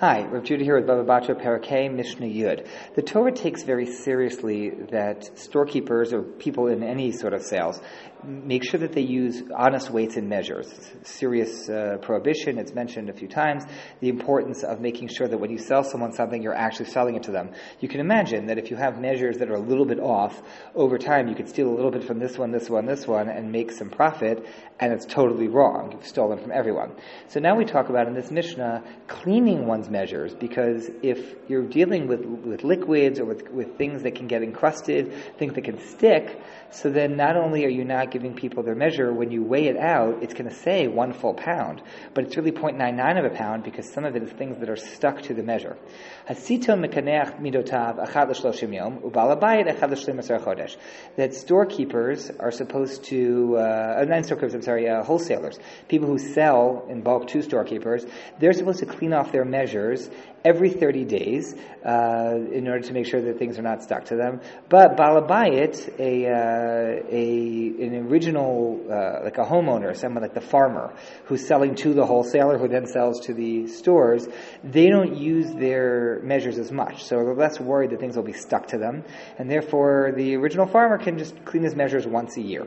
Hi, Rav Judah here with Baba Batra Parakeh Mishnah Yud. The Torah takes very seriously that storekeepers or people in any sort of sales make sure that they use honest weights and measures. Serious uh, prohibition, it's mentioned a few times, the importance of making sure that when you sell someone something, you're actually selling it to them. You can imagine that if you have measures that are a little bit off, over time you could steal a little bit from this one, this one, this one, and make some profit, and it's totally wrong. You've stolen from everyone. So now we talk about in this Mishnah cleaning one's measures, because if you're dealing with, with liquids or with, with things that can get encrusted, things that can stick, so then not only are you not giving people their measure, when you weigh it out, it's going to say one full pound, but it's really 0.99 of a pound because some of it is things that are stuck to the measure. That storekeepers are supposed to, uh, not storekeepers, I'm sorry, uh, wholesalers, people who sell in bulk to storekeepers, they're supposed to clean off their measures every 30 days uh, in order to make sure that things are not stuck to them. But balabayit, a, uh, a an original uh, like a homeowner, someone like the farmer who's selling to the wholesaler, who then sells to the stores, they don't use their measures as much, so they're less worried that things will be stuck to them, and therefore the original farmer can just clean his measures once a year.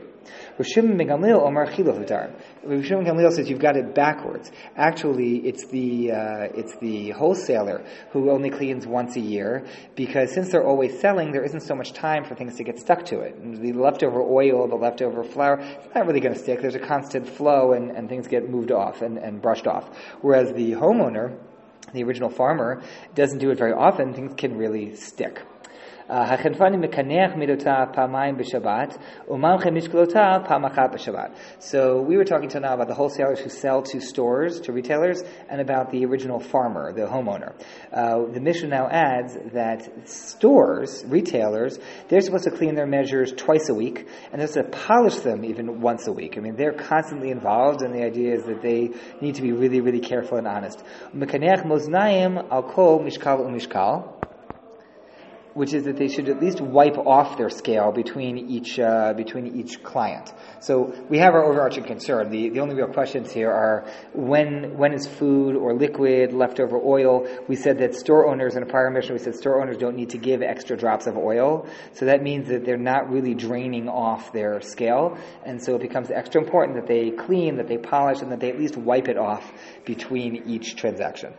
Rishim ben Gamliel Omar Rishim Gamliel says you've got it backwards. Actually, it's the uh, it's the wholesaler who only cleans once a year because since they're always selling, there isn't so much time for things to get stuck to it. The leftover oil, the leftover flour, it's not really going to stick. There's a constant flow, and, and things get moved off and, and brushed off. Whereas the homeowner the original farmer doesn't do it very often, things can really stick. So we were talking now about the wholesalers who sell to stores, to retailers, and about the original farmer, the homeowner. Uh, the Mishnah now adds that stores, retailers, they're supposed to clean their measures twice a week, and they're supposed to polish them even once a week. I mean, they're constantly involved, and the idea is that they need to be really, really careful and honest. Al kol mishkal which is that they should at least wipe off their scale between each uh, between each client. So we have our overarching concern. The the only real questions here are when when is food or liquid leftover oil? We said that store owners in a prior Mishnah we said store owners don't need to give extra drops of oil. So that means that they're not really draining off their scale, and so it becomes extra important that they clean, that they polish, and that they at least wipe it off between each transaction.